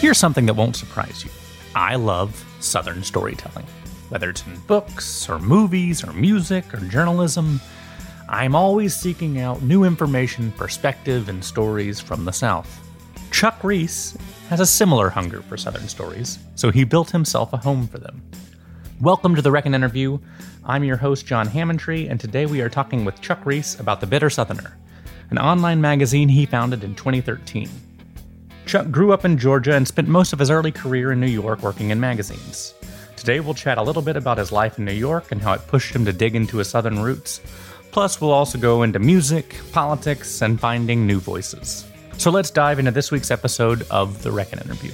Here's something that won't surprise you I love Southern storytelling. Whether it's in books, or movies, or music, or journalism, I'm always seeking out new information, perspective, and stories from the South. Chuck Reece has a similar hunger for Southern stories, so he built himself a home for them. Welcome to the Reckon Interview. I'm your host, John Hammontree, and today we are talking with Chuck Reece about The Bitter Southerner, an online magazine he founded in 2013. Chuck grew up in Georgia and spent most of his early career in New York working in magazines. Today we'll chat a little bit about his life in New York and how it pushed him to dig into his Southern roots. Plus, we'll also go into music, politics, and finding new voices. So let's dive into this week's episode of The Reckon Interview.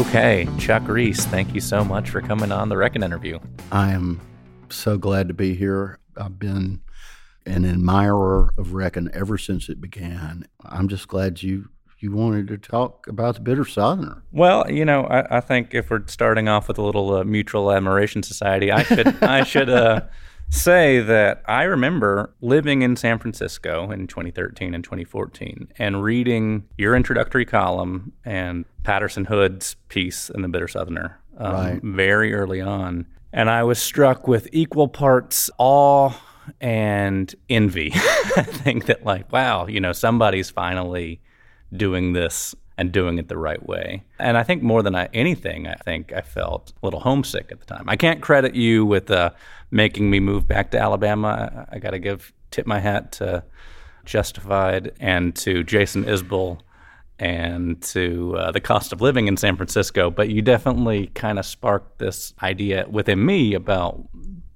Okay, Chuck Reece, thank you so much for coming on the Reckon interview. I am so glad to be here. I've been an admirer of Reckon ever since it began. I'm just glad you you wanted to talk about the Bitter Southerner. Well, you know, I, I think if we're starting off with a little uh, mutual admiration society, I should I should uh, say that I remember living in San Francisco in 2013 and 2014 and reading your introductory column and Patterson Hood's piece in the Bitter Southerner um, right. very early on. And I was struck with equal parts awe and envy. I think that, like, wow, you know, somebody's finally doing this and doing it the right way. And I think more than I, anything, I think I felt a little homesick at the time. I can't credit you with uh, making me move back to Alabama. I, got to give tip my hat to Justified and to Jason Isbell and to uh, the cost of living in San Francisco. But you definitely kind of sparked this idea within me about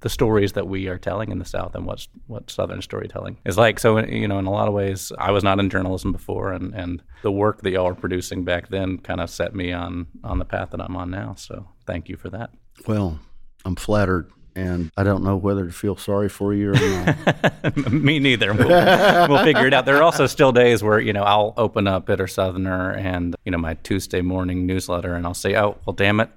the stories that we are telling in the South and what's what Southern storytelling is like. So you know, in a lot of ways, I was not in journalism before, and and the work that y'all were producing back then kind of set me on on the path that I'm on now. So thank you for that. Well, I'm flattered. And I don't know whether to feel sorry for you or not. Me neither. We'll, we'll figure it out. There are also still days where you know I'll open up Bitter Southerner and you know my Tuesday morning newsletter, and I'll say, "Oh, well, damn it."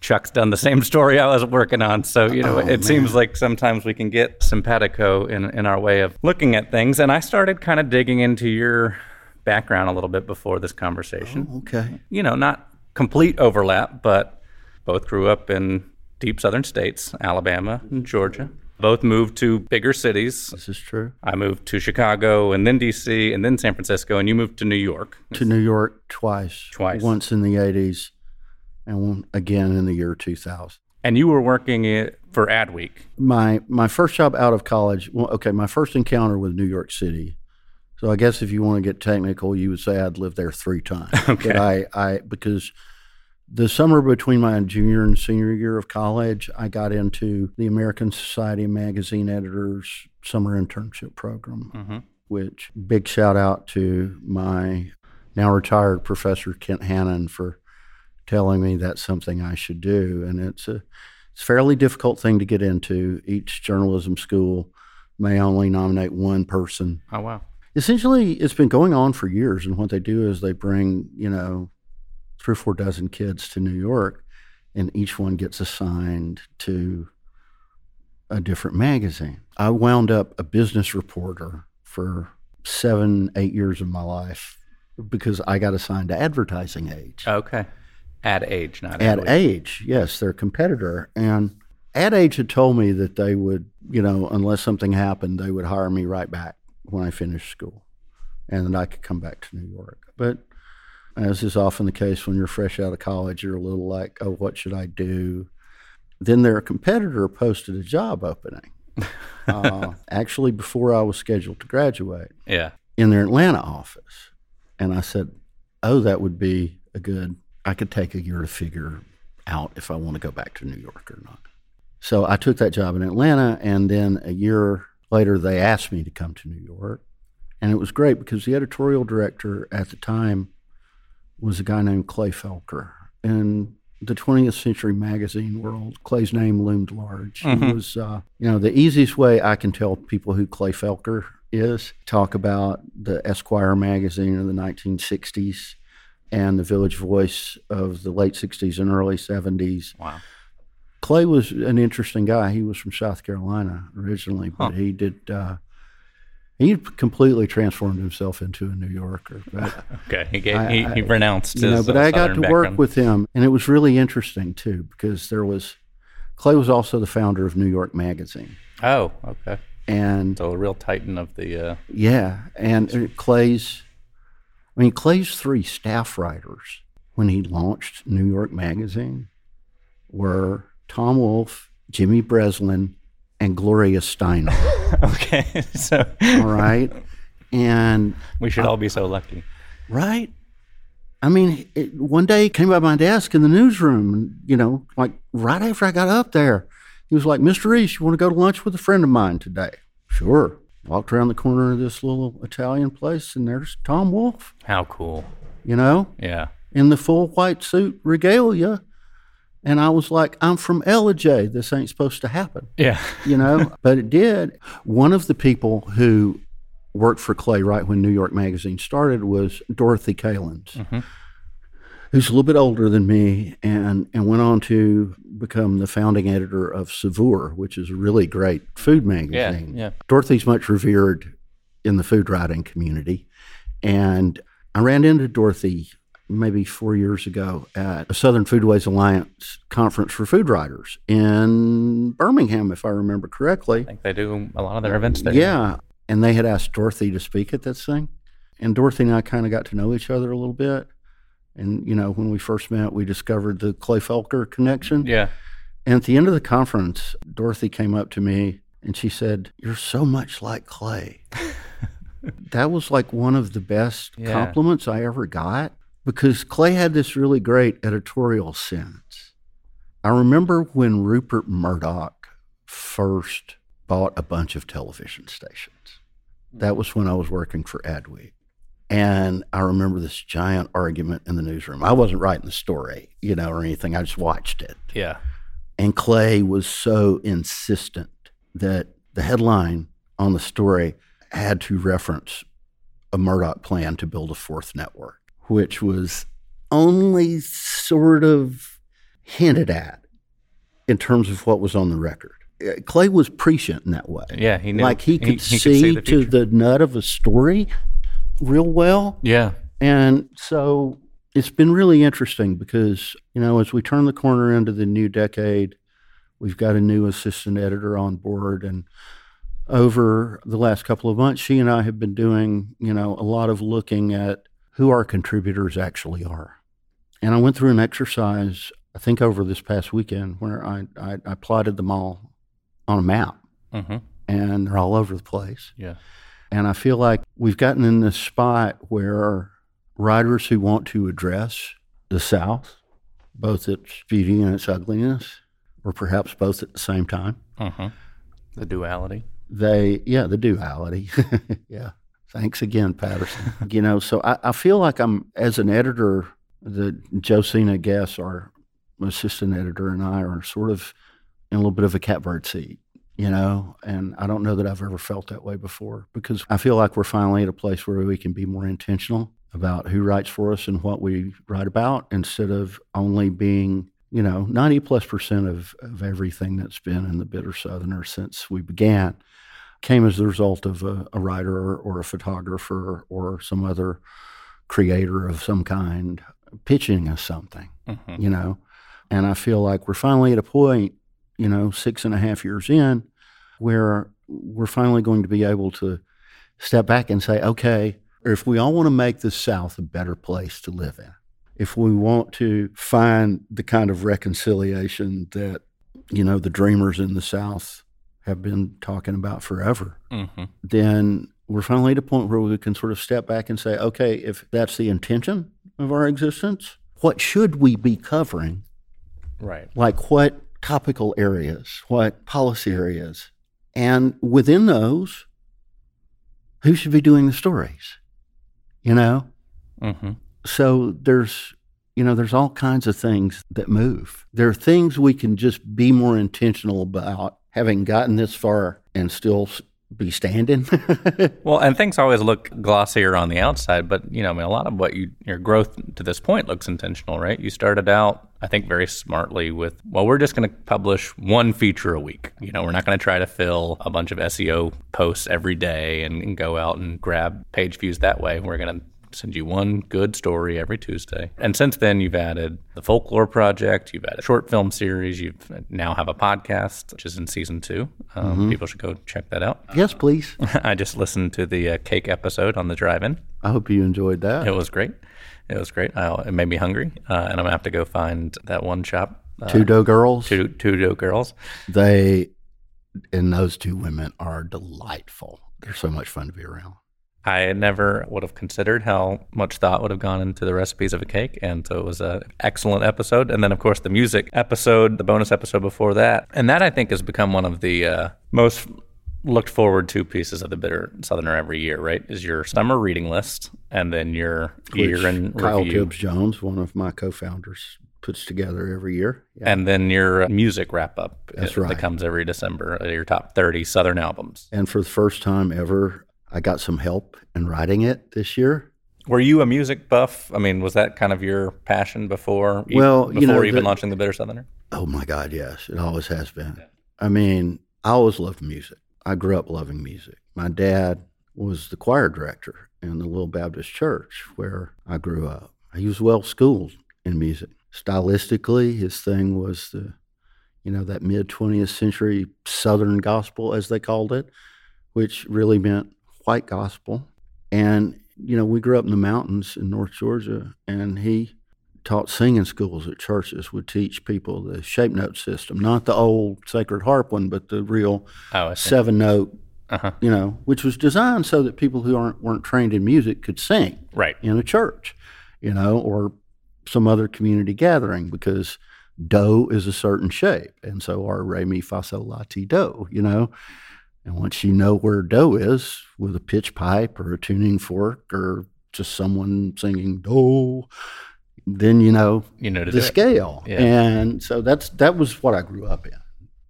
Chuck's done the same story I was working on. So, you know, oh, it man. seems like sometimes we can get simpatico in, in our way of looking at things. And I started kind of digging into your background a little bit before this conversation. Oh, okay. You know, not complete overlap, but both grew up in deep southern states, Alabama and Georgia. Both moved to bigger cities. This is true. I moved to Chicago and then DC and then San Francisco, and you moved to New York. To New York twice. Twice. Once in the 80s and again in the year 2000. And you were working it for Adweek. My my first job out of college. Well, okay, my first encounter with New York City. So I guess if you want to get technical, you would say I'd lived there three times. Okay. But I, I because the summer between my junior and senior year of college, I got into the American Society of Magazine Editors summer internship program. Mm-hmm. Which big shout out to my now retired professor Kent Hannon for telling me that's something I should do. And it's a it's a fairly difficult thing to get into. Each journalism school may only nominate one person. Oh wow. Essentially it's been going on for years and what they do is they bring, you know, three or four dozen kids to New York and each one gets assigned to a different magazine. I wound up a business reporter for seven, eight years of my life because I got assigned to advertising age. Okay. Ad Age, not Ad Age. Yes, their competitor. And Ad Age had told me that they would, you know, unless something happened, they would hire me right back when I finished school, and that I could come back to New York. But as is often the case when you're fresh out of college, you're a little like, oh, what should I do? Then their competitor posted a job opening. uh, actually, before I was scheduled to graduate. Yeah. In their Atlanta office, and I said, oh, that would be a good I could take a year to figure out if I want to go back to New York or not. So I took that job in Atlanta, and then a year later, they asked me to come to New York. And it was great because the editorial director at the time was a guy named Clay Felker. In the 20th century magazine world, Clay's name loomed large. Mm-hmm. He was, uh, you know, the easiest way I can tell people who Clay Felker is talk about the Esquire magazine of the 1960s and the Village Voice of the late 60s and early 70s. Wow. Clay was an interesting guy. He was from South Carolina originally, but he did. Uh, he completely transformed himself into a New Yorker. But Okay, he gave, I- he, he I- renounced you know, his but uh, I got to work background. with him, and it was really interesting too because there was Clay was also the founder of New York Magazine, Oh, okay. and So a real titan of the. Uh, yeah, and Clay's, I mean Clay's three staff writers when he launched New York Magazine were Tom Wolfe, Jimmy Breslin, and Gloria Steinem. okay, so all right, and we should all be so lucky. Right. I mean, it, one day he came by my desk in the newsroom, and you know, like right after I got up there, he was like, "Mr. Reece, you want to go to lunch with a friend of mine today?" Sure. Walked around the corner of this little Italian place, and there's Tom Wolfe. How cool. You know, Yeah. in the full white suit regalia, and I was like, "I'm from Ellijay. This ain't supposed to happen." Yeah. you know, but it did. One of the people who worked for Clay right when New York Magazine started was Dorothy Kalins, Mhm. Who's a little bit older than me and, and went on to become the founding editor of Saveur, which is a really great food Yeah. magazine. Yeah. Dorothy's much revered in the food writing community. And I ran into Dorothy maybe four years ago at a Southern Foodways Alliance conference for food writers in Birmingham, if I remember correctly. I think they do a lot of their events there. Yeah. And they had asked Dorothy to speak at this thing. And Dorothy and I kind of got to know each other a little bit. And, you know, when we first met, we discovered the Clay Felker connection. Yeah. And at the end of the conference, Dorothy came up to me and she said, You're so much like Clay. that was like one of the best Yeah. compliments I ever got because Clay had this really great editorial sense. I remember when Rupert Murdoch first bought a bunch of television stations. That was when I was working for Adweek. And I remember this giant argument in the newsroom. I wasn't writing the story, you know, or anything. I just watched it. Yeah. And Clay was so insistent that the headline on the story had to reference a Murdoch plan to build a fourth network, which was only sort of hinted at in terms of what was on the record. Uh, Clay was prescient in that way. Yeah. He knew. like he could he see, the to the nut of a story real well. Yeah. And so it's been really interesting because, you know, as we turn the corner into the new decade, we've got a new assistant editor on board. And over the last couple of months, she and I have been doing, you know, a lot of looking at who our contributors actually are. And I went through an exercise, I think over this past weekend, where I, I, I plotted them all on a map Mm-hmm. and they're all over the place. Yeah. And I feel like we've gotten in this spot where writers who want to address the South, both its beauty and its ugliness, or perhaps both at the same time, Mm-hmm. The duality. they, yeah, the duality. yeah. Thanks again, Patterson. you know, so I, I feel like I'm, as an editor, the Josina Guess, our assistant editor, and I are sort of in a little bit of a catbird seat, you know, and I don't know that I've ever felt that way before because I feel like we're finally at a place where we can be more intentional about who writes for us and what we write about instead of only being, you know, 90 plus percent of, of everything that's been in the Bitter Southerner since we began came as the result of a, a writer or, or a photographer or some other creator of some kind pitching us something, Mm-hmm. you know. And I feel like we're finally at a point, you know, six and a half years in, where we're finally going to be able to step back and say, okay, if we all want to make the South a better place to live in, if we want to find the kind of reconciliation that, you know, the dreamers in the South have been talking about forever, Mm-hmm. then we're finally at a point where we can sort of step back and say, okay, if that's the intention of our existence, what should we be covering? Right. Like what topical areas, what policy areas? And within those, who should be doing the stories? You know? Mm-hmm. So there's you know, there's all kinds of things that move. There are things we can just be more intentional about having gotten this far and still be standing. Well, and things always look glossier on the outside, but you know, I mean, a lot of what you your growth to this point looks intentional, right? You started out I think very smartly with, well, we're just going to publish one feature a week. You know, we're not going to try to fill a bunch of SEO posts every day and, and go out and grab page views that way. We're going to send you one good story every Tuesday. And since then, you've added the Folklore Project, you've added a short film series, you now have a podcast, which is in season two. Um, Mm-hmm. People should go check that out. Yes, please. I just listened to the uh, cake episode on the drive-in. I hope you enjoyed that. It was great. It was great. I, it made me hungry, uh, and I'm gonna have to go find that one shop. Uh, Two dough girls. two two dope girls. They and those two women are delightful. They're so much fun to be around. I never would have considered how much thought would have gone into the recipes of a cake, and so it was an excellent episode. And then, of course, the music episode, the bonus episode before that, and that I think has become one of the uh, most looked forward to pieces of the Bitter Southerner every year. Right, is your summer reading list, and then your year in Kyle review, Tibbs Jones, one of my co-founders, puts together every year. Yeah. and then your music wrap up. That's uh, right. That comes every December. uh, Your top thirty Southern albums. And for the first time ever, I got some help in writing it this year. Were you a music buff? I mean, was that kind of your passion before? Well, you before know, even the- launching the Bitter Southerner. Oh my God, yes, it always has been. I mean, I always loved music. I grew up loving music. My dad was the choir director in the Little Baptist Church where I grew up. He was well schooled in music. Stylistically, his thing was the, you know, that mid 20th century Southern gospel, as they called it, which really meant white gospel. And, you know, we grew up in the mountains in North Georgia, and he taught singing schools at churches would teach people the shape note system, not the old sacred harp one, but the real Oh, seven note, Uh-huh. you know, which was designed so that people who aren't weren't trained in music could sing Right. in a church, you know, or some other community gathering because do is a certain shape, and so are re mi fa sol la ti do, you know. And once you know where do is with a pitch pipe or a tuning fork or just someone singing do, then you know You know the scale. Yeah. And so that's that was what I grew up in.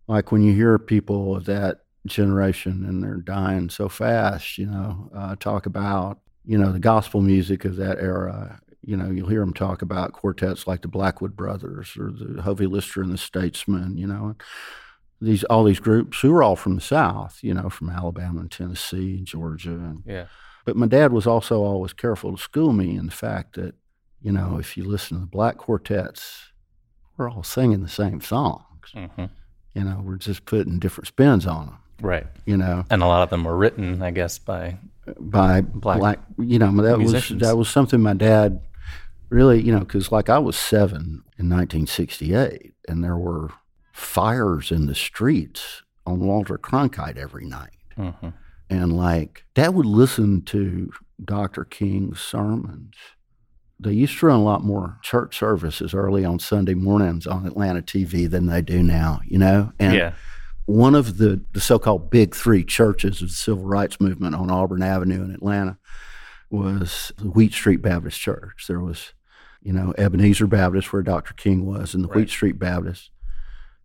Like when you hear people of that generation and they're dying so fast, you know, uh, talk about you know the gospel music of that era. You know, you'll hear them talk about quartets like the Blackwood Brothers or the Hovie Lister and the Statesmen. You know, these all these groups who were all from the South. You know, from Alabama and Tennessee and Georgia and Yeah. but my dad was also always careful to school me in the fact that, you know, if you listen to the black quartets, we're all singing the same songs. hmm You know, we're just putting different spins on them. Right. You know, And a lot of them were written, I guess, by by Black black, you know, that musicians. was that was something my dad really, you know, because like I was seven in 1968, and there were fires in the streets on Walter Cronkite every night. mhm. and like dad would listen to dr king's sermons they used to run a lot more church services early on sunday mornings on atlanta tv than they do now you know and yeah. one of the, the so-called big three churches of the civil rights movement on auburn avenue in atlanta was the wheat street baptist church there was you know ebenezer baptist where dr king was and the Right. wheat street baptist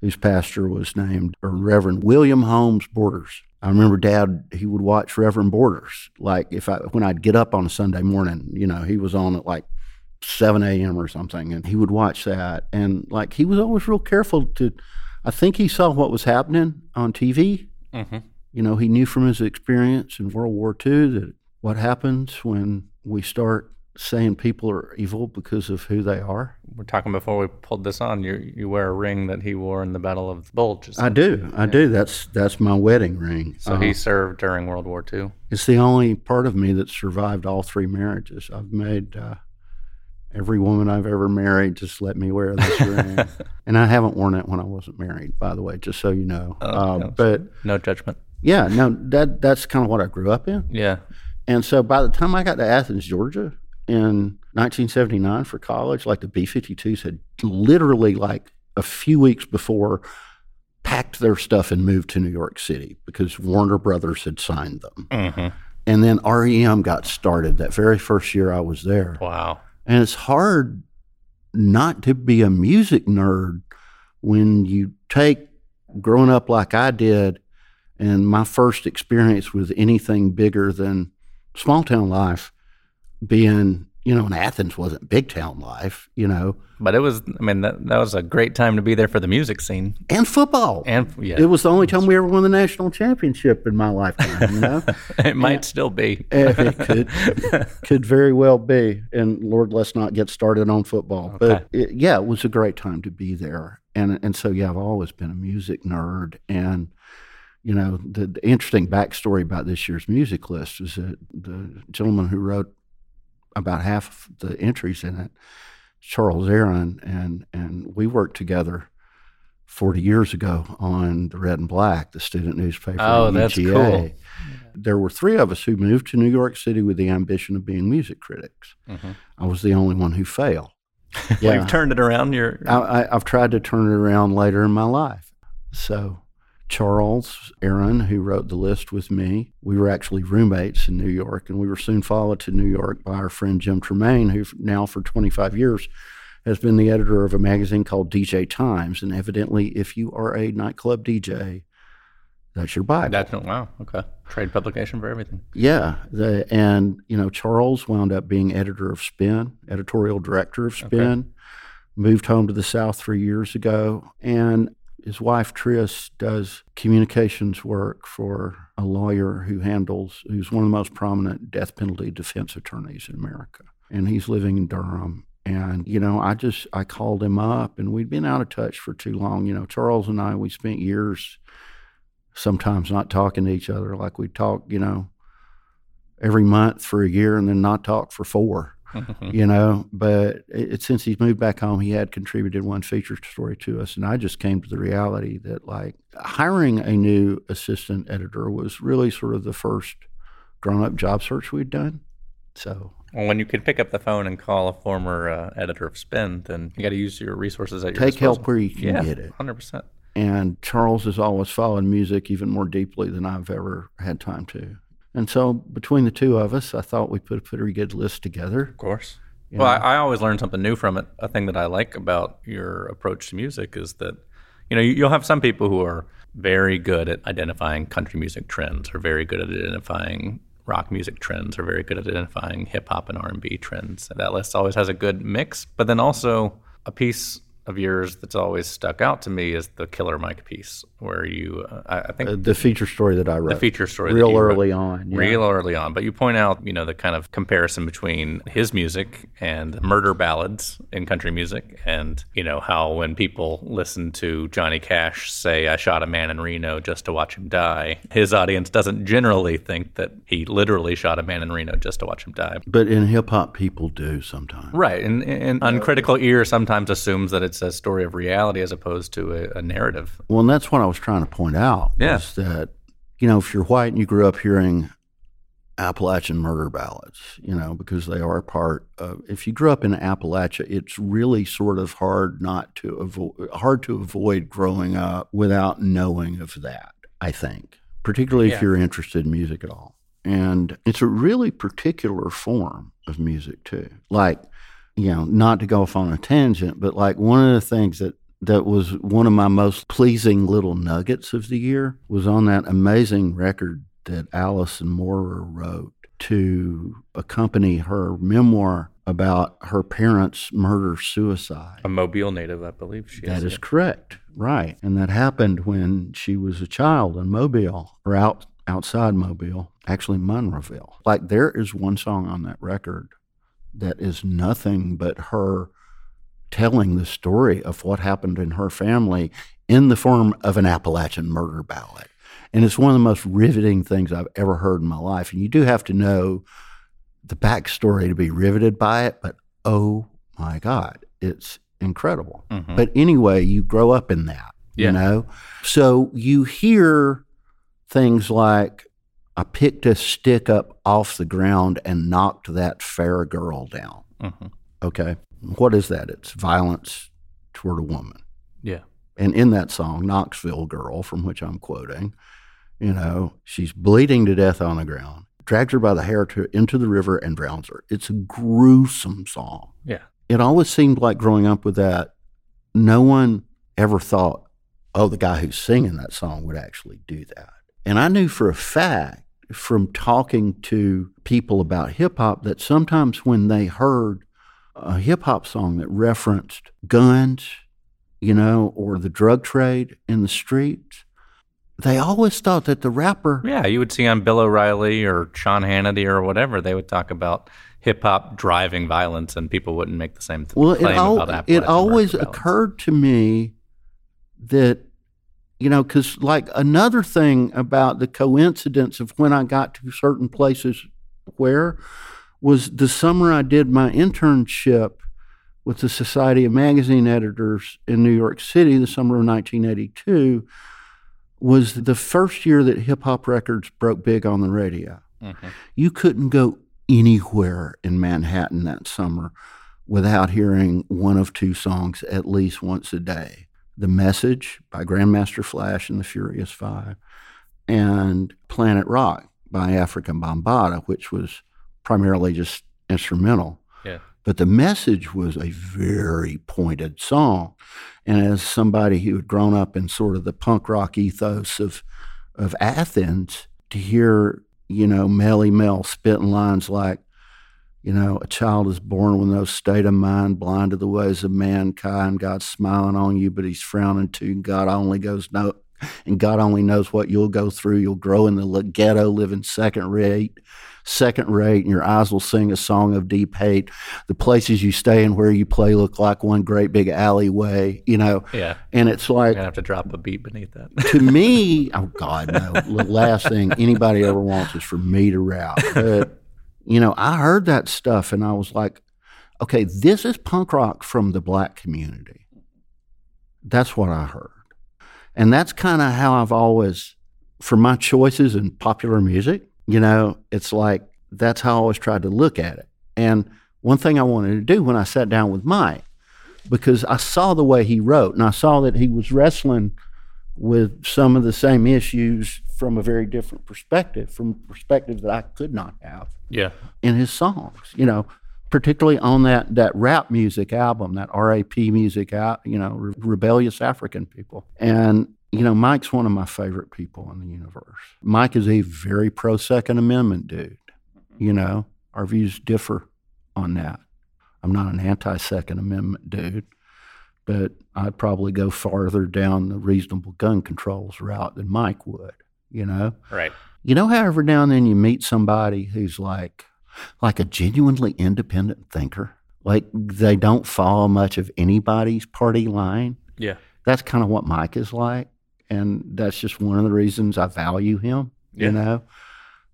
whose pastor was named Reverend William Holmes Borders. I remember Dad; he would watch Reverend Borders. Like if I when I'd get up on a Sunday morning, you know, he was on at like seven a.m. or something, and he would watch that. And like he was always real careful to. I think he saw what was happening on TV. hmm You know, he knew from his experience in World War II that what happens when we start saying people are evil because of who they are. We're talking before we pulled this on. You you wear a ring that he wore in the Battle of the Bulge. I do, I do. That's that's my wedding ring. So Uh, he served during World War II. It's the only part of me that survived all three marriages. I've made uh, every woman I've ever married just let me wear this ring, and I haven't worn it when I wasn't married. By the way, just so you know. Oh, uh, yeah. but No judgment. yeah, no, that that's kind of what I grew up in. Yeah. And so by the time I got to Athens, Georgia, in 1979 for college, like the B-52s had literally like a few weeks before packed their stuff and moved to New York City because Warner Brothers had signed them. hmm And then REM got started that very first year I was there. Wow. And it's hard not to be a music nerd when you take growing up like I did and my first experience with anything bigger than small town life being you know, and Athens wasn't big town life, you know, But it was, I mean, that, that was a great time to be there for the music scene. and football. And yeah, it was the only time we ever won the national championship in my lifetime, you know. it might still be. It could could very well be. And Lord, let's not get started on football. But it, yeah, it was a great time to be there. And and so yeah, I've always been a music nerd. And you know, the, the interesting backstory about this year's music list is that the gentleman who wrote about half of the entries in it, Charles Aaron, and and we worked together. 40 years ago on the Red and Black, the student newspaper. Oh, at that's UGA cool. there were three of us who moved to New York City with the ambition of being music critics. Mhm. I was the only one who failed. Well, you've turned it around. You're I, I, I've tried to turn it around later in my life. So, Charles Aaron, who wrote the list with me, we were actually roommates in New York, and we were soon followed to New York by our friend Jim Tremayne, who now for 25 years has been the editor of a magazine called DJ Times. And evidently, if you are a nightclub DJ, that's your Bible. that's oh, wow. Okay, trade publication for everything. Yeah, the, and you know Charles wound up being editor of Spin, editorial director of Spin. Moved home to the South three years ago, and his wife Tris does communications work for a lawyer who handles who's one of the most prominent death penalty defense attorneys in America, and he's living in Durham. And you know, I just I called him up, and we'd been out of touch for too long. You know, Charles and I we spent years sometimes not talking to each other like we'd talk, you know, every month for a year and then not talk for four, you know. But it, since he's moved back home, he had contributed one feature story to us. And I just came to the reality that, like, hiring a new assistant editor was really sort of the first grown up job search we'd done. So, Well, when you can pick up the phone and call a former uh, editor of Spin, then you got to use your resources at your disposal. take disposal. help where you can yeah, get it. hundred percent. And Charles has always followed music even more deeply than I've ever had time to. And so, between the two of us, I thought we put a pretty good list together. Of course. Well, I, I always learn something new from it. A thing that I like about your approach to music is that, you know, you, you'll have some people who are very good at identifying country music trends, or very good at identifying rock music trends, or very good at identifying hip hop and R and B trends. That list always has a good mix. But then also a piece of yours that's always stuck out to me is the Killer Mike piece, where you, uh, I, I think Uh, the feature story that I wrote. the feature story that real you wrote early on. yeah. real early on. But you point out, you know, the kind of comparison between his music and murder ballads in country music, and you know how when people listen to Johnny Cash say "I shot a man in Reno just to watch him die," his audience doesn't generally think that he literally shot a man in Reno just to watch him die. But in hip hop, people do sometimes. Right, and, and uncritical ear sometimes assumes that it's a story of reality as opposed to a, a narrative. Well, and that's what I was trying to point out. Yeah. That, you know, if you're white and you grew up hearing Appalachian murder ballads, you know, because they are part of, if you grew up in Appalachia, it's really sort of hard not to avoid, hard to avoid growing up without knowing of that, I think, particularly Yeah. if you're interested in music at all. And it's a really particular form of music, too. Like, you know, not to go off on a tangent, but like one of the things that that was one of my most pleasing little nuggets of the year was on that amazing record that Alison Moorer wrote to accompany her memoir about her parents' murder suicide. A Mobile native, I believe she is. That is. is correct, right? And that happened when she was a child in Mobile or out outside Mobile, actually Monroeville. Like there is one song on that record that is nothing but her telling the story of what happened in her family in the form of an Appalachian murder ballad. And it's one of the most riveting things I've ever heard in my life. And you do have to know the backstory to be riveted by it, but oh my God, it's incredible. Mhm. But anyway, you grow up in that, Yeah. you know? So you hear things like, I picked a stick up off the ground and knocked that fair girl down. Mhm. Okay. What is that? It's violence toward a woman. Yeah. And in that song, Knoxville Girl, from which I'm quoting, you know, she's bleeding to death on the ground, drags her by the hair to, into the river and drowns her. It's a gruesome song. Yeah. It always seemed like growing up with that, no one ever thought, oh, the guy who's singing that song would actually do that. And I knew for a fact from talking to people about hip hop that sometimes when they heard a hip hop song that referenced guns, you know, or the drug trade in the streets, they always thought that the rapper. Yeah, you would see on Bill O'Reilly or Sean Hannity or whatever, they would talk about hip hop driving violence, and people wouldn't make the same th- Well, it, al- about it always occurred to me that, you know, because like another thing about the coincidence of when I got to certain places where was the summer I did my internship with the Society of Magazine Editors in New York City, the summer of 1982, was the first year that hip hop records broke big on the radio. Mhm. You couldn't go anywhere in Manhattan that summer without hearing one of two songs at least once a day. The Message by Grandmaster Flash and the Furious Five, and Planet Rock by Afrika Bambaataa, which was primarily just instrumental. Yeah. But the message was a very pointed song. And as somebody who had grown up in sort of the punk rock ethos of of Athens, to hear, you know, Melle Mel spitting lines like, you know, a child is born with no state of mind, blind to the ways of mankind. God's smiling on you, but he's frowning too. God only goes no, and God only knows what you'll go through. You'll grow in the ghetto, live in second rate, second rate, and your eyes will sing a song of deep hate. The places you stay and where you play look like one great big alleyway, you know. Yeah, And it's I'm like gonna have to drop a beat beneath that. to me, oh God, no. The last thing anybody ever wants is for me to rap. But, you know, I heard that stuff and I was like, okay, this is punk rock from the black community. That's what I heard. And that's kind of how I've always, for my choices in popular music, you know, it's like that's how I always tried to look at it. And one thing I wanted to do when I sat down with Mike, because I saw the way he wrote and I saw that he was wrestling with some of the same issues from a very different perspective, from a perspective that I could not have yeah, in his songs. You know, particularly on that that rap music album, that RAP music out, you know, Re- rebellious African people. And you know, Mike's one of my favorite people in the universe. Mike is a very pro Second Amendment dude. You know, our views differ on that. I'm not an anti Second Amendment dude, but I'd probably go farther down the reasonable gun controls route than Mike would. You know, right. you know how every now and then you meet somebody who's like like a genuinely independent thinker. Like they don't follow much of anybody's party line. Yeah, That's kind of what Mike is like. And that's just one of the reasons I value him. Yeah. You know?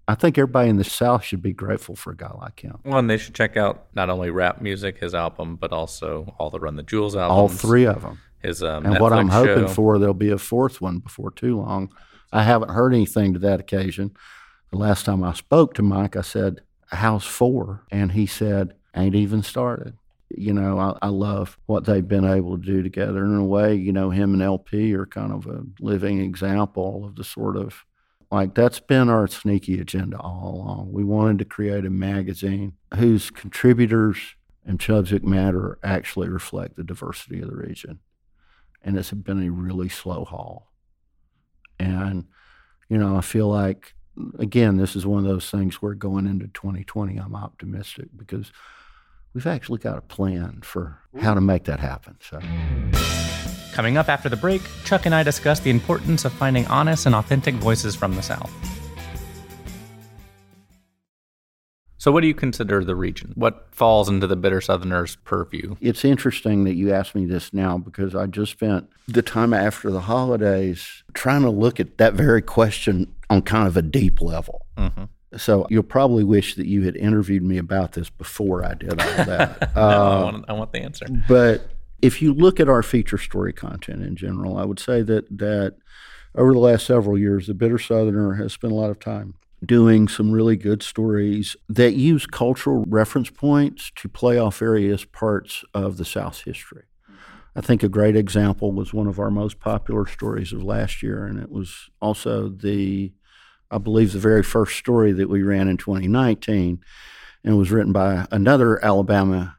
I think everybody in the South should be grateful for a guy like him. Well, and they should check out not only rap music, his album, but also all the Run the Jewels albums. All three of them. His um, And what I'm hoping show. for, there'll be a fourth one before too long. I haven't heard anything to that occasion. The last time I spoke to Mike, I said, How's four? And he said, Ain't even started. You know, I, I love what they've been able to do together. In a way, you know, him and El-P are kind of a living example of the sort of like that's been our sneaky agenda all along. We wanted to create a magazine whose contributors and subject matter actually reflect the diversity of the region and it's been a really slow haul. And, you know, I feel like, again, this is one of those things where going into 2020, I'm optimistic because we've actually got a plan for how to make that happen. So, Coming up after the break, Chuck and I discuss the importance of finding honest and authentic voices from the South. So, what do you consider the region? What falls into the Bitter Southerners' purview? it's interesting that you asked me this now because I just spent the time after the holidays trying to look at that very question on kind of a deep level. hmm So, you'll probably wish that you had interviewed me about this before I did all that. No, I, Uh, want, I want the answer. but if you look at our feature story content in general, I would say that that over the last several years, the Bitter Southerner has spent a lot of time doing some really good stories that use cultural reference points to play off various parts of the South's history. I think a great example was one of our most popular stories of last year, and it was also the, I believe, the very first story that we ran in 2019, and it was written by another Alabama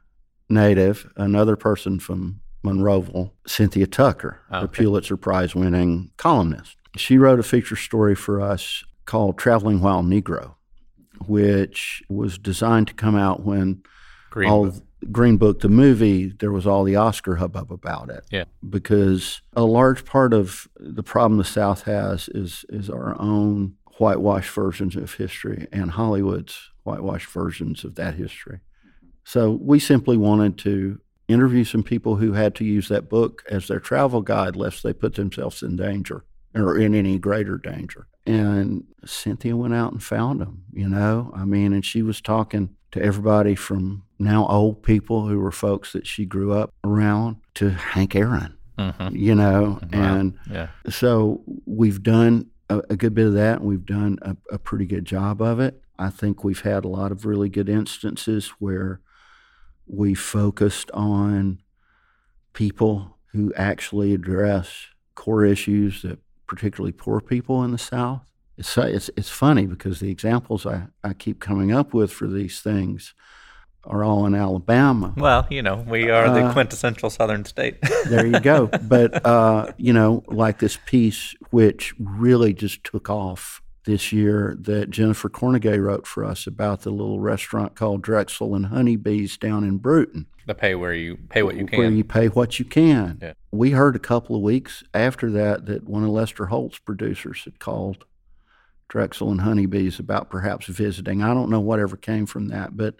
native, another person from Monroeville, Cynthia Tucker, a oh, Okay. Pulitzer Prize winning columnist. She wrote a feature story for us called Traveling While Negro, which was designed to come out when Green all Book. Green Book, the movie, there was all the Oscar hubbub about it. Yeah. Because a large part of the problem the South has is is our own whitewashed versions of history and Hollywood's whitewashed versions of that history. So we simply wanted to interview some people who had to use that book as their travel guide lest they put themselves in danger or in any greater danger. And Cynthia went out and found them, you know? I mean, and she was talking to everybody from now old people who were folks that she grew up around to Hank Aaron, Mhm. you know? Wow. And Yeah. so we've done a, a good bit of that, and we've done a, a pretty good job of it. I think we've had a lot of really good instances where we focused on people who actually address core issues that particularly poor people in the South. It's, it's, it's funny because the examples I, I keep coming up with for these things are all in Alabama. Well, you know, we are the Uh, quintessential Southern state. there you go. But uh, you know, like this piece, which really just took off this year, that Jennifer Kornegay wrote for us about the little restaurant called Drexel and Honeybees down in Brewton, the pay where you pay what you can. where you pay what you can. Yeah. We heard a couple of weeks after that that one of Lester Holt's producers had called Drexel and Honeybees about perhaps visiting. I don't know whatever came from that, but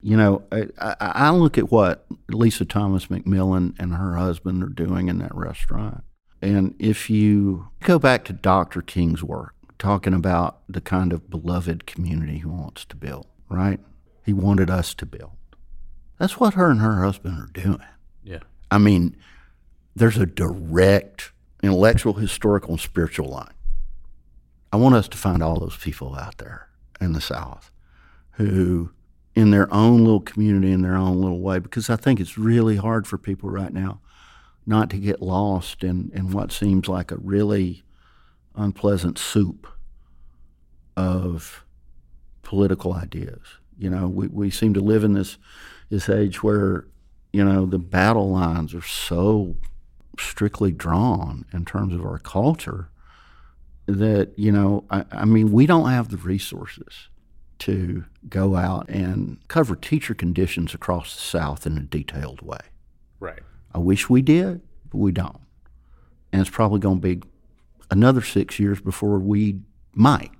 you know, I, I, I look at what Lisa Thomas McMillan and her husband are doing in that restaurant. And if you go back to Dr. King's work, talking about the kind of beloved community he wants to build, right? He wanted us to build. That's what her and her husband are doing. yeah. I mean, there's a direct intellectual, historical, and spiritual line. I want us to find all those people out there in the South who, in their own little community, in their own little way, because I think it's really hard for people right now not to get lost in, in what seems like a really unpleasant soup of political ideas. You know, we, we seem to live in this this age where, you know, the battle lines are so strictly drawn in terms of our culture that, you know, I, I mean, we don't have the resources to go out and cover teacher conditions across the South in a detailed way. Right. I wish we did, but we don't. And it's probably going to be another six years before we might.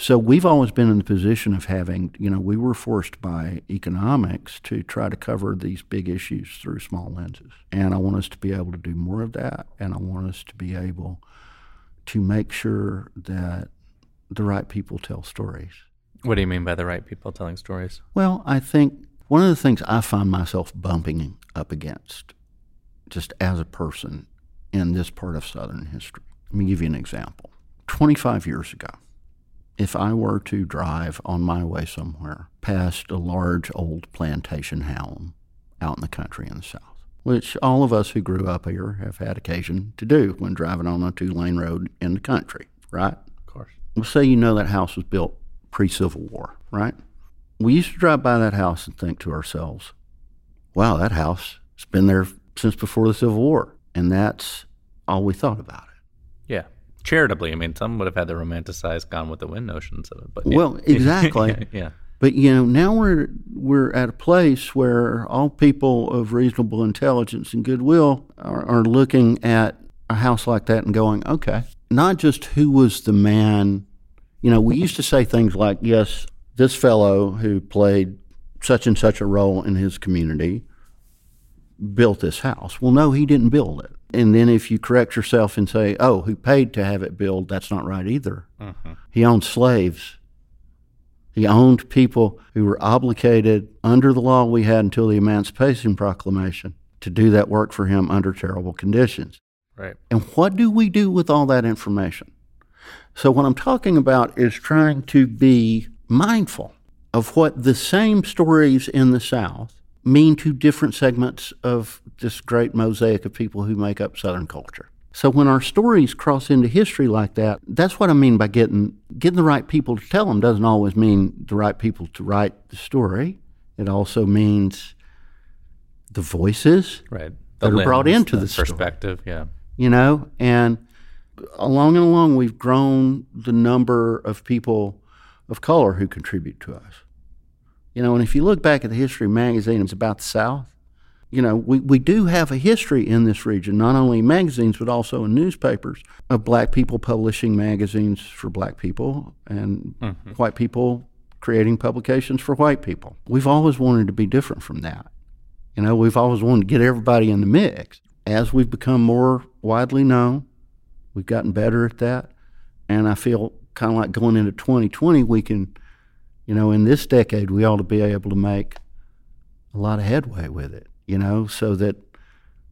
So we've always been in the position of having, you know, we were forced by economics to try to cover these big issues through small lenses. And I want us to be able to do more of that. And I want us to be able to make sure that the right people tell stories. What do you mean by the right people telling stories? Well, I think one of the things I find myself bumping up against just as a person in this part of Southern history. Let me give you an example. 25 years ago, if I were to drive on my way somewhere past a large old plantation home out in the country in the South, which all of us who grew up here have had occasion to do when driving on a two lane road in the country, right? Of course. Well, say you know that house was built pre Civil War, right? We used to drive by that house and think to ourselves, wow, that house has been there since before the Civil War. And that's all we thought about it. Charitably, I mean, some would have had the romanticized Gone with the Wind notions of it, but yeah. Well, exactly. yeah. But you know, now we're we're at a place where all people of reasonable intelligence and goodwill are, are looking at a house like that and going, okay, not just who was the man. You know, we used to say things like, yes, this fellow who played such and such a role in his community built this house. Well, no, he didn't build it. And then if you correct yourself and say, oh, who paid to have it built, that's not right either. Mm-hmm. He owned slaves. He owned people who were obligated under the law we had until the Emancipation Proclamation to do that work for him under terrible conditions. Right. And what do we do with all that information? So, what I'm talking about is trying to be mindful of what the same stories in the South mean to different segments of this great mosaic of people who make up Southern culture. So when our stories cross into history like that, that's what I mean by getting getting the right people to tell them. Doesn't always mean the right people to write the story. It also means the voices, Right. That are brought into the story. perspective. Yeah. you know, and along and along, we've grown the number of people of color who contribute to us. You know, and if you look back at the history of magazine, it's about the South. You know, we, we do have a history in this region, not only in magazines, but also in newspapers, of black people publishing magazines for black people and mm-hmm. white people creating publications for white people. We've always wanted to be different from that. You know, we've always wanted to get everybody in the mix. As we've become more widely known, we've gotten better at that. And I feel kind of like going into 2020, we can, you know, in this decade, we ought to be able to make a lot of headway with it, you know, so that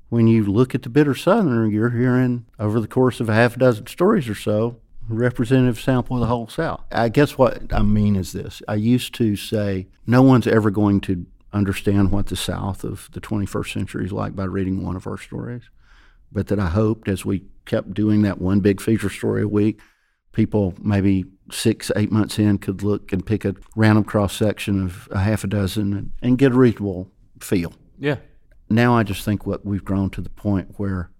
when you look at the bitter southerner, you're hearing over the course of a half a dozen stories or so, representative sample of the whole South. I guess what I mean is this I used to say, no one's ever going to understand what the South of the 21st century is like by reading one of our stories. But that I hoped as we kept doing that one big feature story a week, people maybe six, eight months in could look and pick a random cross section of a half a dozen and, and get a reasonable feel. Yeah. Now I just think what we've grown to the point where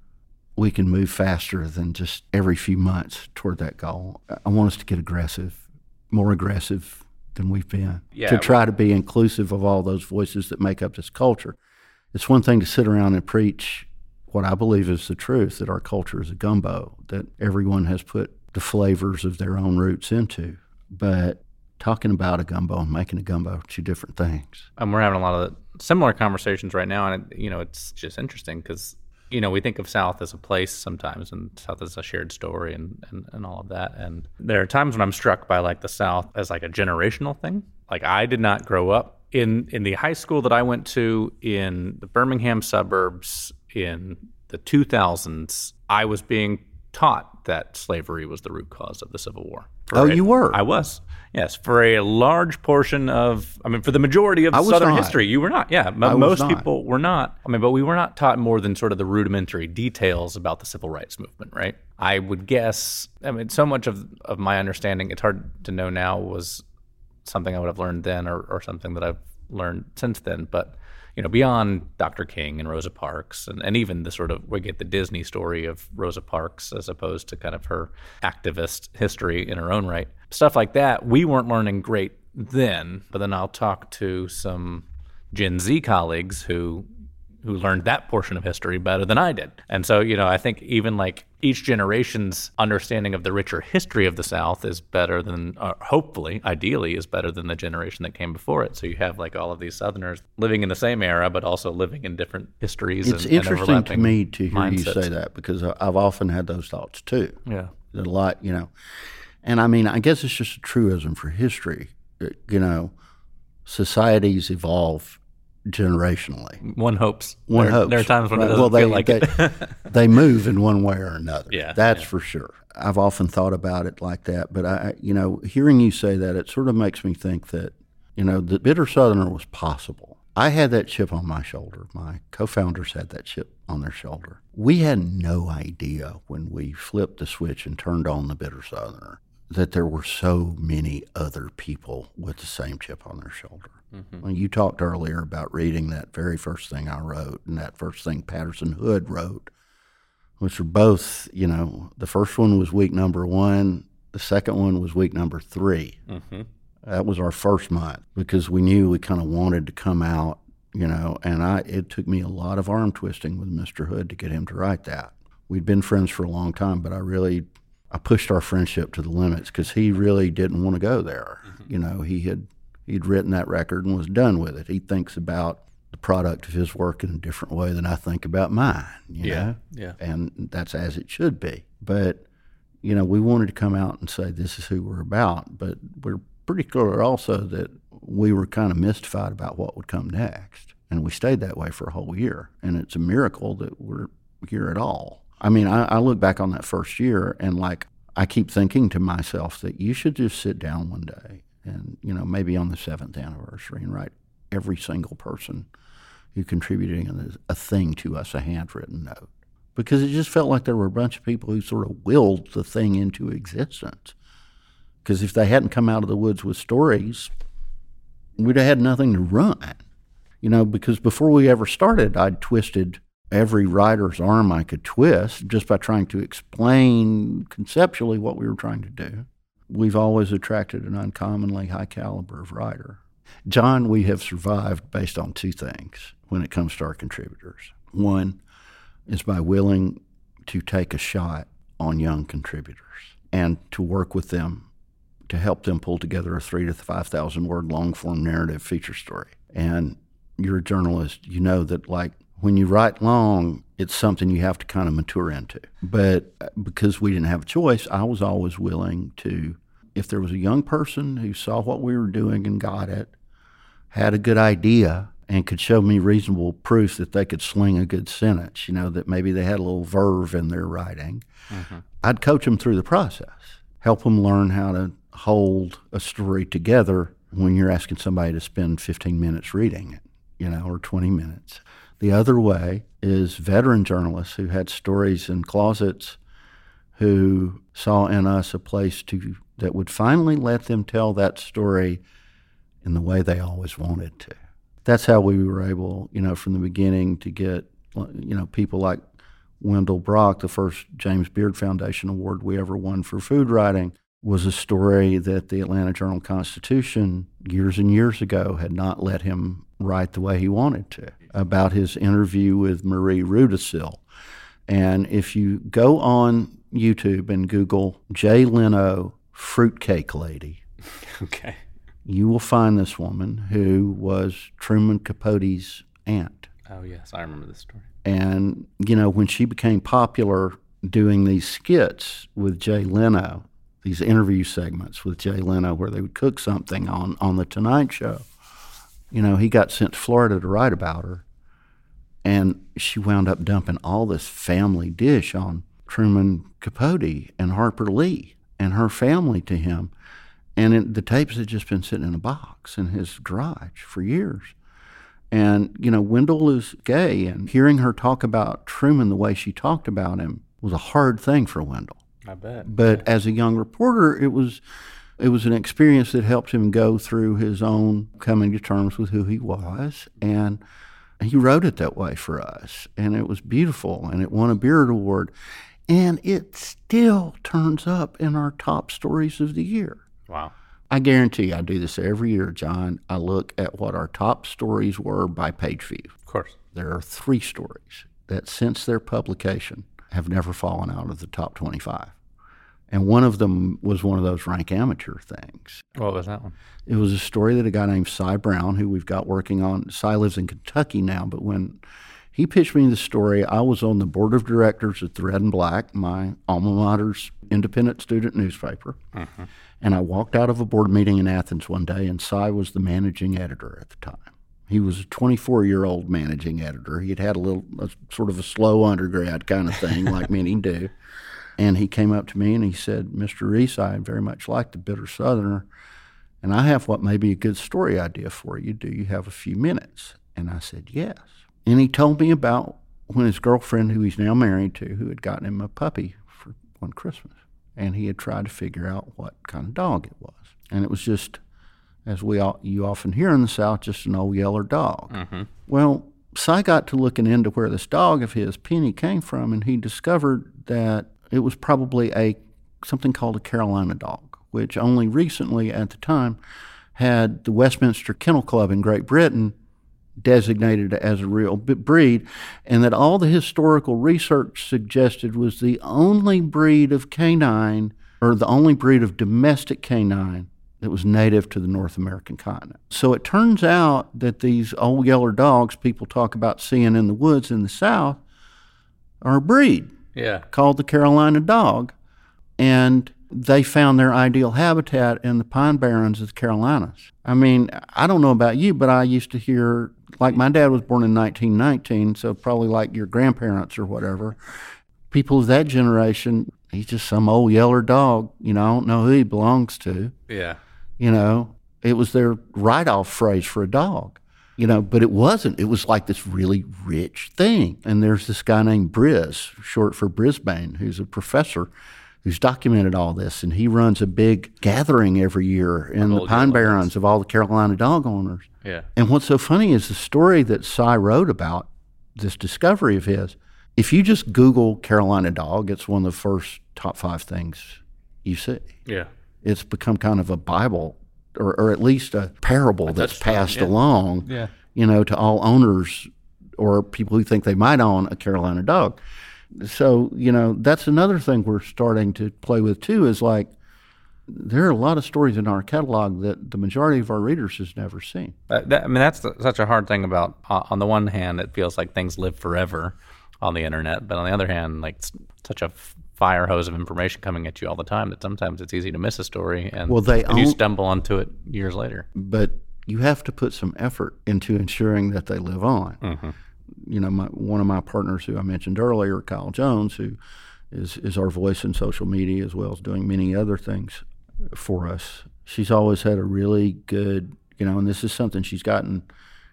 we can move faster than just every few months toward that goal. I want us to get aggressive, more aggressive than we've been, yeah, to try to be inclusive of all those voices that make up this culture. It's one thing to sit around and preach what I believe is the truth that our culture is a gumbo, that everyone has put the flavors of their own roots into. But talking about a gumbo and making a gumbo are two different things. And we're having a lot of similar conversations right now, and it, you know, it's just interesting because you know we think of South as a place sometimes, and South as a shared story, and, and and all of that. And there are times when I'm struck by like the South as like a generational thing. Like I did not grow up in in the high school that I went to in the Birmingham suburbs in the 2000s. I was being taught that slavery was the root cause of the Civil War. oh, a, you were? I was. Yes, for a large portion of, I mean, for the majority of Southern not. history, you were not. Yeah, m- most not. people were not. I mean, but we were not taught more than sort of the rudimentary details about the civil rights movement, right? I would guess. I mean, so much of of my understanding, it's hard to know now, was something I would have learned then, or, or something that I've learned since then. But you know, beyond Dr. King and Rosa Parks, and, and even the sort of we get the Disney story of Rosa Parks as opposed to kind of her activist history in her own right. Stuff like that, we weren't learning great then. But then I'll talk to some Gen Z colleagues who who learned that portion of history better than I did. And so, you know, I think even like each generation's understanding of the richer history of the South is better than, uh, hopefully, ideally, is better than the generation that came before it. So you have like all of these Southerners living in the same era, but also living in different histories. It's and, interesting and to me to hear mindsets. you say that because I've often had those thoughts too. Yeah. A lot, you know. And I mean, I guess it's just a truism for history. You know, societies evolve generationally. One hopes. One there, hopes. There are times when right. it doesn't well, they, feel like they, it. they move in one way or another. Yeah, that's yeah. for sure. I've often thought about it like that, but I, you know, hearing you say that, it sort of makes me think that, you know, the bitter Southerner was possible. I had that chip on my shoulder. My co-founders had that chip on their shoulder. We had no idea when we flipped the switch and turned on the bitter Southerner that there were so many other people with the same chip on their shoulder. Mm-hmm. When you talked earlier about reading that very first thing I wrote and that first thing Patterson Hood wrote, which were both, you know, the first one was week number one, the second one was week number 3 mm-hmm. That was our first month because we knew we kind of wanted to come out, you know, and I it took me a lot of arm twisting with Mr. Hood to get him to write that. We'd been friends for a long time, but I really I pushed our friendship to the limits because he really didn't want to go there. Mm-hmm. You know, he had he'd written that record and was done with it. He thinks about the product of his work in a different way than I think about mine. You yeah, know? yeah, and that's as it should be. But you know, we wanted to come out and say this is who we're about, but we're pretty clear also that we were kind of mystified about what would come next, and we stayed that way for a whole year. And it's a miracle that we're here at all. I mean, I, I look back on that first year and like I keep thinking to myself that you should just sit down one day and you know maybe on the seventh anniversary and write every single person who contributed a thing to us a handwritten note because it just felt like there were a bunch of people who sort of willed the thing into existence because if they hadn't come out of the woods with stories we'd have had nothing to run you know because before we ever started i'd twisted every writer's arm I could twist just by trying to explain conceptually what we were trying to do. We've always attracted an uncommonly high caliber of writer. John, we have survived based on two things when it comes to our contributors. One is by willing to take a shot on young contributors and to work with them to help them pull together a three to 5,000 word long form narrative feature story. And you're a journalist, you know that like when you write long, it's something you have to kind of mature into. But uh, because we didn't have a choice, I was always willing to, if there was a young person who saw what we were doing and got it, had a good idea, and could show me reasonable proof that they could sling a good sentence, you know, that maybe they had a little verve in their writing, mm-hmm. I'd coach them through the process, help them learn how to hold a story together when you're asking somebody to spend 15 minutes reading it, you know, or 20 minutes. The other way is veteran journalists who had stories in closets who saw in us a place to that would finally let them tell that story in the way they always wanted to. That's how we were able, you know, from the beginning to get, you know, people like Wendell Brock, the first James Beard Foundation award we ever won for food writing, was a story that the Atlanta Journal Constitution years and years ago had not let him write the way he wanted to about his interview with Marie Rudisill. And if you go on YouTube and Google Jay Leno fruitcake lady, okay, you will find this woman who was Truman Capote's aunt. Oh yes, I remember this story. And you know when she became popular doing these skits with Jay Leno, these interview segments with Jay Leno where they would cook something on on the Tonight Show. You know, he got sent to Florida to write about her, and she wound up dumping all this family dish on Truman Capote and Harper Lee and her family to him. And it, the tapes had just been sitting in a box in his garage for years. And, you know, Wendell is gay, and hearing her talk about Truman the way she talked about him was a hard thing for Wendell. I bet. But as a young reporter, it was it was an experience that helped him go through his own coming to terms with who he was and he wrote it that way for us and it was beautiful and it won a Beard Award and it still turns up in our top stories of the year. Wow. I guarantee I do this every year, John. I look at what our top stories were by page view. Of course. There are three stories that since their publication have never fallen out of the top 25. And one of them was one of those rank amateur things. What was that one? It was a story that a guy named Cy Brown, who we've got working on, Cy lives in Kentucky now, but when he pitched me the story, I was on the board of directors at the Red and Black, my alma mater's independent student newspaper. Mm-hmm. And I walked out of a board meeting in Athens one day, and Cy was the managing editor at the time. He was a 24 year old managing editor. He had had a little, a, sort of a slow undergrad kind of thing, like many do. And he came up to me and he said, Mr. Reece, I very much like the Bitter Southerner, and I have what may be a good story idea for you. Do you have a few minutes? And I said, yes. And he told me about when his girlfriend, who he's now married to, who had gotten him a puppy for one Christmas. And he had tried to figure out what kind of dog it was. And it was just, as we all, you often hear in the South, just an old yeller dog. Mm-hmm. Well, Cy got to looking into where this dog of his, Penny, came from, and he discovered that it was probably a something called a Carolina dog, which only recently at the time had the Westminster Kennel Club in Great Britain designated as a real breed, and that all the historical research suggested was the only breed of canine or the only breed of domestic canine that was native to the North American continent. So it turns out that these old yeller dogs people talk about seeing in the woods in the South are a breed yeah. called the Carolina dog. And they found their ideal habitat in the pine barrens of the Carolinas. I mean, I don't know about you, but I used to hear, like my dad was born in 1919, so probably like your grandparents or whatever. People of that generation, he's just some old yeller dog. You know, I don't know who he belongs to. Yeah. You know, it was their write off phrase for a dog you know, but it wasn't. It was like this really rich thing. And there's this guy named Briz, short for Brisbin, who's a professor who's documented all this. And he runs a big gathering every year in the Pine Barrens of all the Carolina dog owners. Yeah. And what's so funny is the story that Cy wrote about this discovery of his. If you just Google Carolina dog, it's one of the first top five things you see. Yeah. It's become kind of a Bible, or, or at least a parable that's passed yeah. along, Yeah. you know, to all owners or people who think they might own a Carolina dog. So, you know, that's another thing we're starting to play with too is like there are a lot of stories in our catalog that the majority of our readers has never seen. Uh, that, I mean, that's the, such a hard thing about. Uh, on the one hand, it feels like things live forever on the internet, but on the other hand, like it's such a f- fire hose of information coming at you all the time that sometimes it's easy to miss a story, and, Well, they and you stumble onto it years later. but you have to put some effort into ensuring that they live on. Mm-hmm. You know, my, one of my partners who I mentioned earlier, Kyle Jones, who is is our voice in social media as well as doing many other things for us. She's always had a really good, you know, and this is something she's gotten,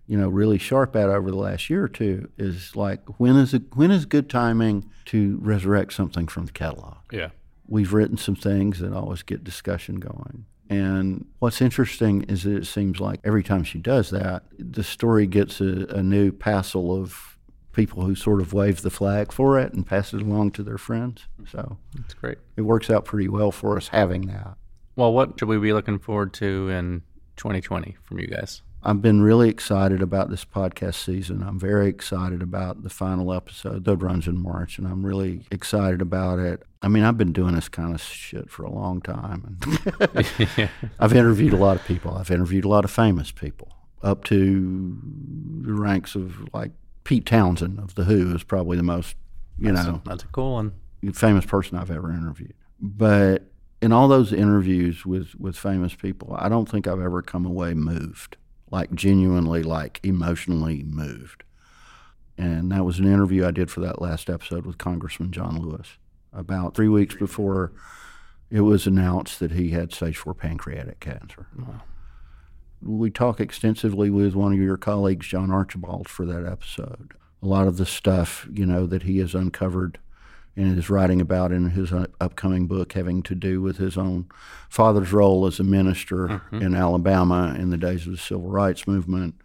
you know, really sharp at over the last year or two. Is like when is it, when is good timing to resurrect something from the catalog? Yeah. we've written some things that always get discussion going. And what's interesting is that it seems like every time she does that, the story gets a, a new passel of people who sort of wave the flag for it and pass it along to their friends. So it's great. it works out pretty well for us having that. Well, what should we be looking forward to in 2020 from you guys? I've been really excited about this podcast season. I'm very excited about the final episode that runs in March, and I'm really excited about it. I mean, I've been doing this kind of shit for a long time. And I've interviewed a lot of people. I've interviewed a lot of famous people, up to the ranks of like Pete Townshend of The Who is probably the most, you know, That's a cool one. famous person I've ever interviewed. But in all those interviews with, with famous people, I don't think I've ever come away moved, like genuinely, like emotionally moved. And that was an interview I did for that last episode with Congressman John Lewis about three weeks before it was announced that he had stage four pancreatic cancer. We talk extensively with one of your colleagues, John Archibald, for that episode. A lot of the stuff, you know, that he has uncovered and is writing about in his uh, upcoming book having to do with his own father's role as a minister in Alabama in the days of the civil rights movement.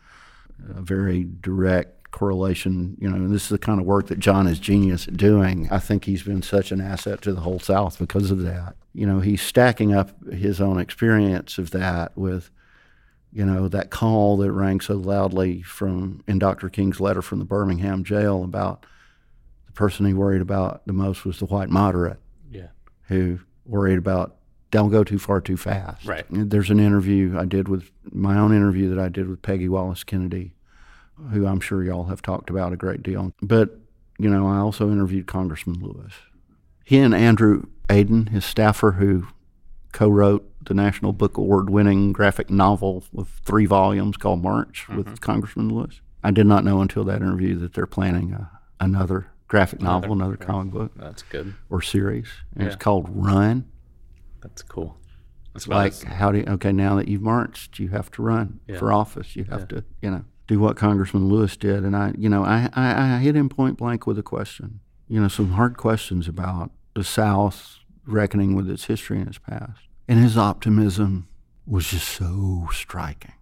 A very direct correlation, you know, and this is the kind of work that John is genius at doing. I think he's been such an asset to the whole South because of that. You know, he's stacking up his own experience of that with you know, that call that rang so loudly from in Dr. King's letter from the Birmingham jail about the person he worried about the most was the white moderate Yeah. who worried about don't go too far too fast. Right. There's an interview I did with my own interview that I did with Peggy Wallace Kennedy, who I'm sure y'all have talked about a great deal. But, you know, I also interviewed Congressman Lewis. He and Andrew Aydin, his staffer who co-wrote the National Book Award winning graphic novel of three volumes called March with mm-hmm. Congressman Lewis. I did not know until that interview that they're planning a, another graphic novel, another comic book That's good. or series. And Yeah. It's called Run. That's cool. That's Like, how do you, okay, now that you've marched, you have to run Yeah. for office. You have to, you know, do what Congressman Lewis did. And I, you know, I, I, I hit him point blank with a question, you know, some hard questions about the South reckoning with its history and its past. And his optimism was just so striking.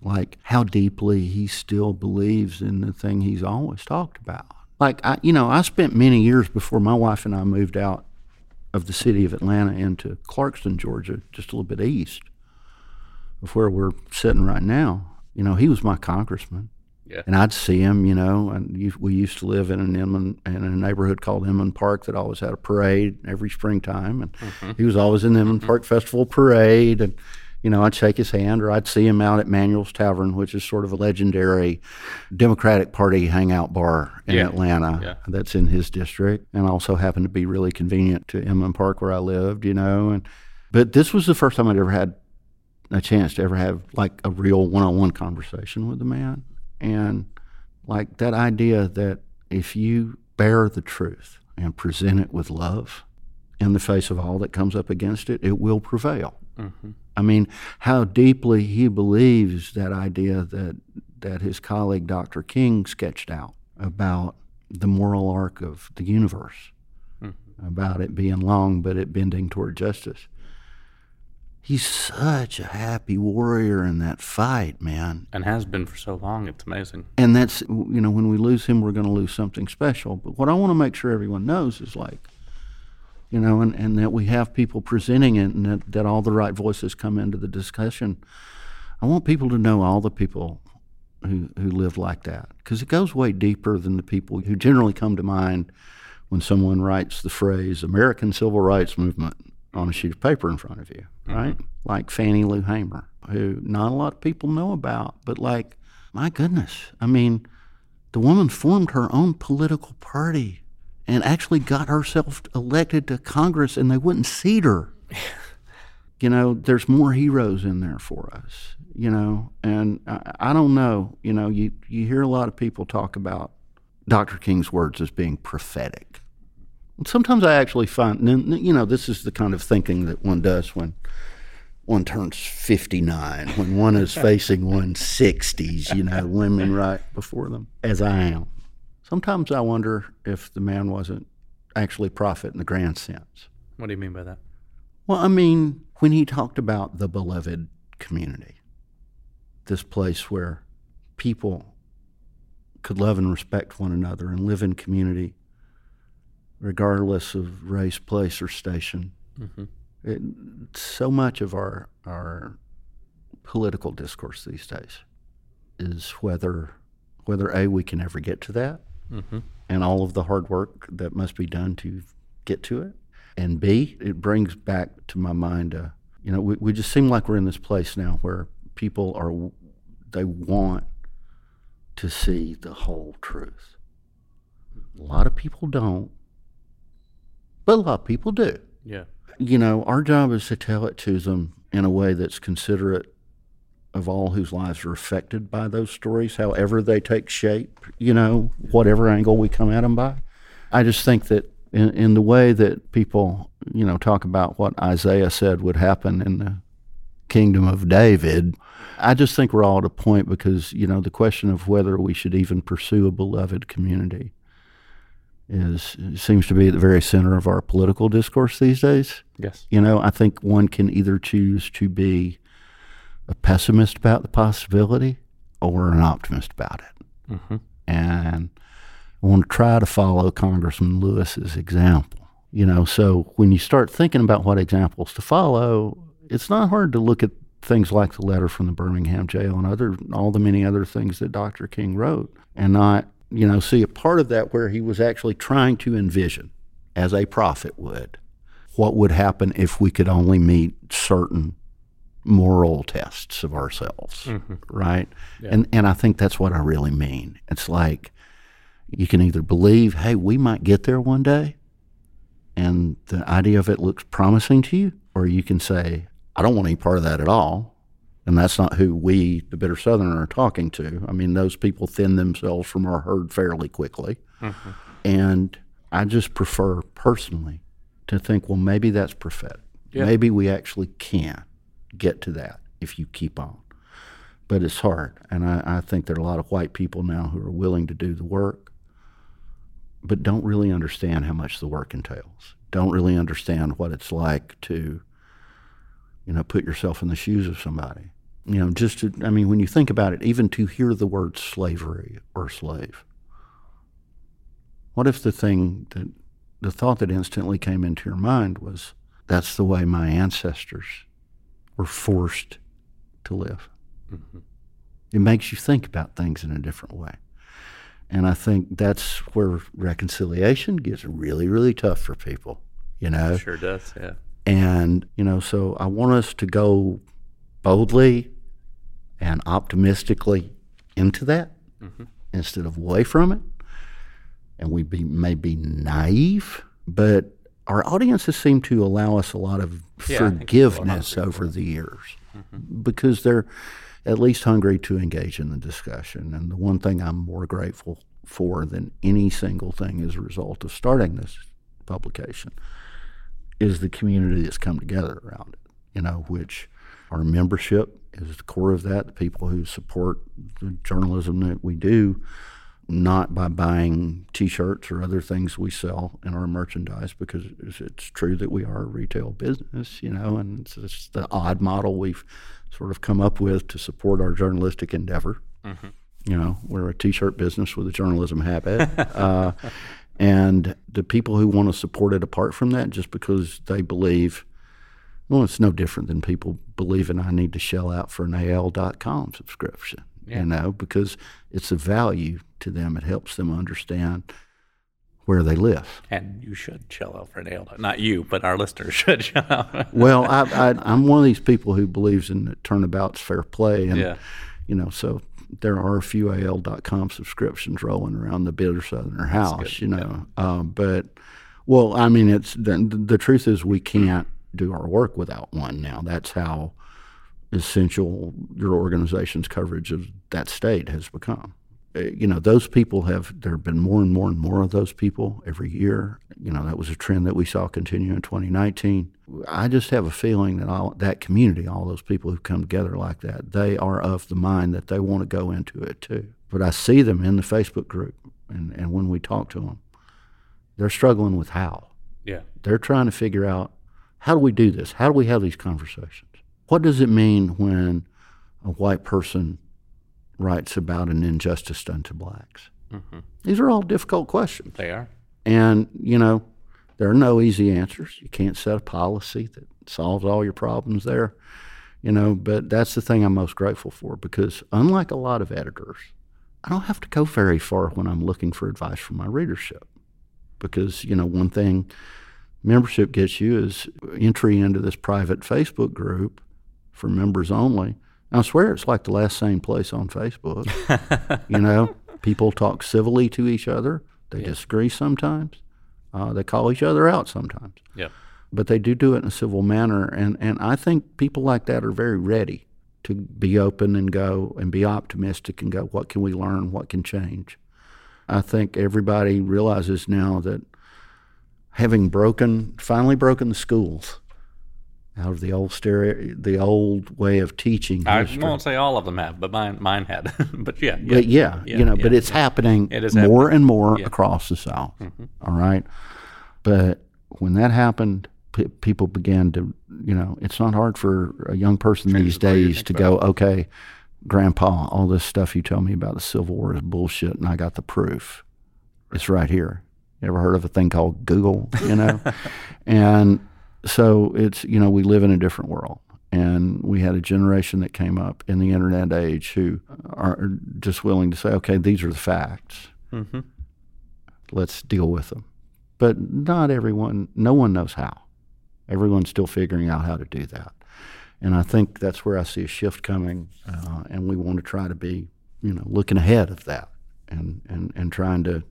Like how deeply he still believes in the thing he's always talked about. Like, I, you know, I spent many years before my wife and I moved out of the city of Atlanta into Clarkston, Georgia, just a little bit east of where we're sitting right now. You know, he was my congressman. Yeah. And I'd see him, you know, and you, we used to live in an Inman, in a neighborhood called Inman Park that always had a parade every springtime. And mm-hmm. he was always in the Inman Park Festival parade. And, you know, I'd shake his hand or I'd see him out at Manuel's Tavern, which is sort of a legendary Democratic Party hangout bar in Yeah. Atlanta Yeah. that's in his district and also happened to be really convenient to Inman Park where I lived, you know. And But this was the first time I'd ever had a chance to ever have like a real one-on-one conversation with the man and like that idea that if you bear the truth and present it with love in the face of all that comes up against it it will prevail mm-hmm. I mean how deeply he believes that idea that that his colleague dr king sketched out about the moral arc of the universe hmm. about it being long but it bending toward justice He's such a happy warrior in that fight, man. And has been for so long. It's amazing. And that's, you know, when we lose him, we're going to lose something special. But what I want to make sure everyone knows is like, you know, and, and that we have people presenting it and that, that all the right voices come into the discussion. I want people to know all the people who, who lived like that because it goes way deeper than the people who generally come to mind when someone writes the phrase American Civil Rights Movement on a sheet of paper in front of you, mm-hmm. right? Like Fannie Lou Hamer, who not a lot of people know about, but like, my goodness, I mean, the woman formed her own political party and actually got herself elected to Congress, and they wouldn't seat her. you know, there's more heroes in there for us. You know, and I, I don't know. You know, you you hear a lot of people talk about Dr. King's words as being prophetic. Sometimes I actually find, you know, this is the kind of thinking that one does when one turns 59, when one is facing one's 60s, you know, women right before them, as I am. Sometimes I wonder if the man wasn't actually prophet in the grand sense. What do you mean by that? Well, I mean, when he talked about the beloved community, this place where people could love and respect one another and live in community regardless of race, place, or station. Mm-hmm. It, so much of our our political discourse these days is whether whether a we can ever get to that, mm-hmm. and all of the hard work that must be done to get to it, and b it brings back to my mind, uh, you know, we, we just seem like we're in this place now where people are they want to see the whole truth. A lot of people don't, but a lot of people do. Yeah. You know, our job is to tell it to them in a way that's considerate of all whose lives are affected by those stories, however they take shape, you know, whatever angle we come at them by. I just think that in, in the way that people, you know, talk about what Isaiah said would happen in the kingdom of David, I just think we're all at a point because, you know, the question of whether we should even pursue a beloved community is seems to be at the very center of our political discourse these days. Yes. You know, I think one can either choose to be a pessimist about the possibility or an optimist about it. Mm-hmm. And I want to try to follow Congressman Lewis's example. You know, so when you start thinking about what examples to follow, it's not hard to look at things like the letter from the Birmingham jail and other all the many other things that Dr. King wrote and not you know, see a part of that where he was actually trying to envision, as a prophet would, what would happen if we could only meet certain moral tests of ourselves, mm-hmm. right? Yeah. And and I think that's what I really mean. It's like you can either believe, hey, we might get there one day, and the idea of it looks promising to you, or you can say, I don't want any part of that at all and that's not who we, the bitter Southerner, are talking to. I mean, those people thin themselves from our herd fairly quickly. Mm-hmm. And I just prefer personally to think, well, maybe that's prophetic. Yeah. Maybe we actually can get to that if you keep on. But it's hard. And I, I think there are a lot of white people now who are willing to do the work, but don't really understand how much the work entails, don't really understand what it's like to, you know, put yourself in the shoes of somebody you know, just to, I mean, when you think about it, even to hear the word slavery or slave, what if the thing that, the thought that instantly came into your mind was, that's the way my ancestors were forced to live? Mm-hmm. It makes you think about things in a different way. And I think that's where reconciliation gets really, really tough for people, you know? It Sure does, yeah. And, you know, so I want us to go boldly and optimistically into that mm-hmm. instead of away from it. And we be, may be naive, but our audiences seem to allow us a lot of yeah, forgiveness over the years mm-hmm. because they're at least hungry to engage in the discussion. And the one thing I'm more grateful for than any single thing as a result of starting this publication is the community that's come together around it, you know, which our membership is the core of that. The people who support the journalism that we do, not by buying T-shirts or other things we sell in our merchandise, because it's, it's true that we are a retail business, you know, and it's, it's, the odd model we've sort of come up with to support our journalistic endeavor. Mm-hmm. You know, we're a T-shirt business with a journalism habit. uh, and the people who want to support it apart from that, just because they believe, well, it's no different than people believing I need to shell out for an AL.com subscription, yeah. you know, because it's a value to them. It helps them understand where they live. And you should shell out for an AL. Not you, but our listeners should shell out. well, I, am one of these people who believes in turnabout's fair play. And, yeah. you know, so there are a few AL.com subscriptions rolling around the Bitter Southerner house, you know. Yeah. Um, but, well, I mean, it's the, the truth is we can't do our work without one now. That's how essential your organization's coverage of that state has become. Uh, you know, those people have, there have been more and more and more of those people every year. You know, that was a trend that we saw continue in 2019. I just have a feeling that all that community, all those people who come together like that, they are of the mind that they want to go into it too. But I see them in the Facebook group, and, and when we talk to them, they're struggling with how. Yeah. They're trying to figure out how do we do this? How do we have these conversations? What does it mean when a white person writes about an injustice done to blacks? Mm-hmm. These are all difficult questions. They are. And, you know, there are no easy answers. You can't set a policy that solves all your problems there, you know, but that's the thing I'm most grateful for because, unlike a lot of editors, I don't have to go very far when I'm looking for advice from my readership. Because, you know, one thing membership gets you is entry into this private Facebook group for members only. I swear it's like the last same place on Facebook. you know, people talk civilly to each other. They yeah. disagree sometimes. Uh, they call each other out sometimes. Yeah. But they do do it in a civil manner, and, and I think people like that are very ready to be open and go and be optimistic and go, what can we learn? What can change? I think everybody realizes now that having broken, finally broken the schools, out of the old stereo, the old way of teaching. I won't say all of them have, but mine mine had. but yeah, yeah, but yeah, yeah, you know, yeah, but it's happening it is more happening. and more across the South. Mm-hmm. All right, but when that happened, p- people began to, you know, it's not hard for a young person these days to go, okay, Grandpa, all this stuff you tell me about the Civil War is bullshit, and I got the proof. It's right here. You ever heard of a thing called Google? You know, and so it's you know we live in a different world. And we had a generation that came up in the internet age who are just willing to say okay these are the facts. Mm-hmm. let's deal with them. But not everyone no one knows how. Everyone's still figuring out how to do that. And i think that's where i see a shift coming uh, and we want to try to be you know looking ahead of that and, and, and trying to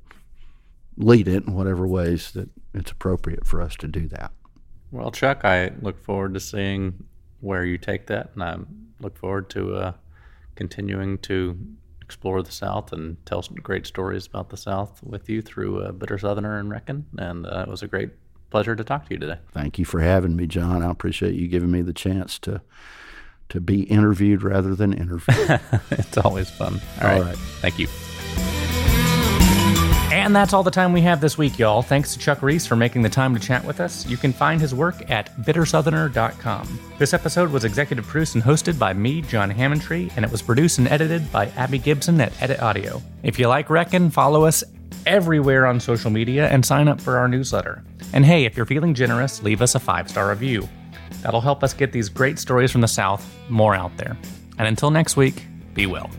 lead it in whatever ways that it's appropriate for us to do that well, Chuck, I look forward to seeing where you take that, and I look forward to uh, continuing to explore the South and tell some great stories about the South with you through uh, Bitter Southerner and Reckon. And uh, it was a great pleasure to talk to you today. Thank you for having me, John. I appreciate you giving me the chance to to be interviewed rather than interviewed. it's always fun. All, all right. right. Thank you. And that's all the time we have this week, y'all. Thanks to Chuck Reece for making the time to chat with us. You can find his work at bittersoutherner.com. This episode was executive produced and hosted by me, John Hammontree, and it was produced and edited by Abby Gibson at Edit Audio. If you like Reckon, follow us everywhere on social media and sign up for our newsletter. And hey, if you're feeling generous, leave us a five star review. That'll help us get these great stories from the South more out there. And until next week, be well.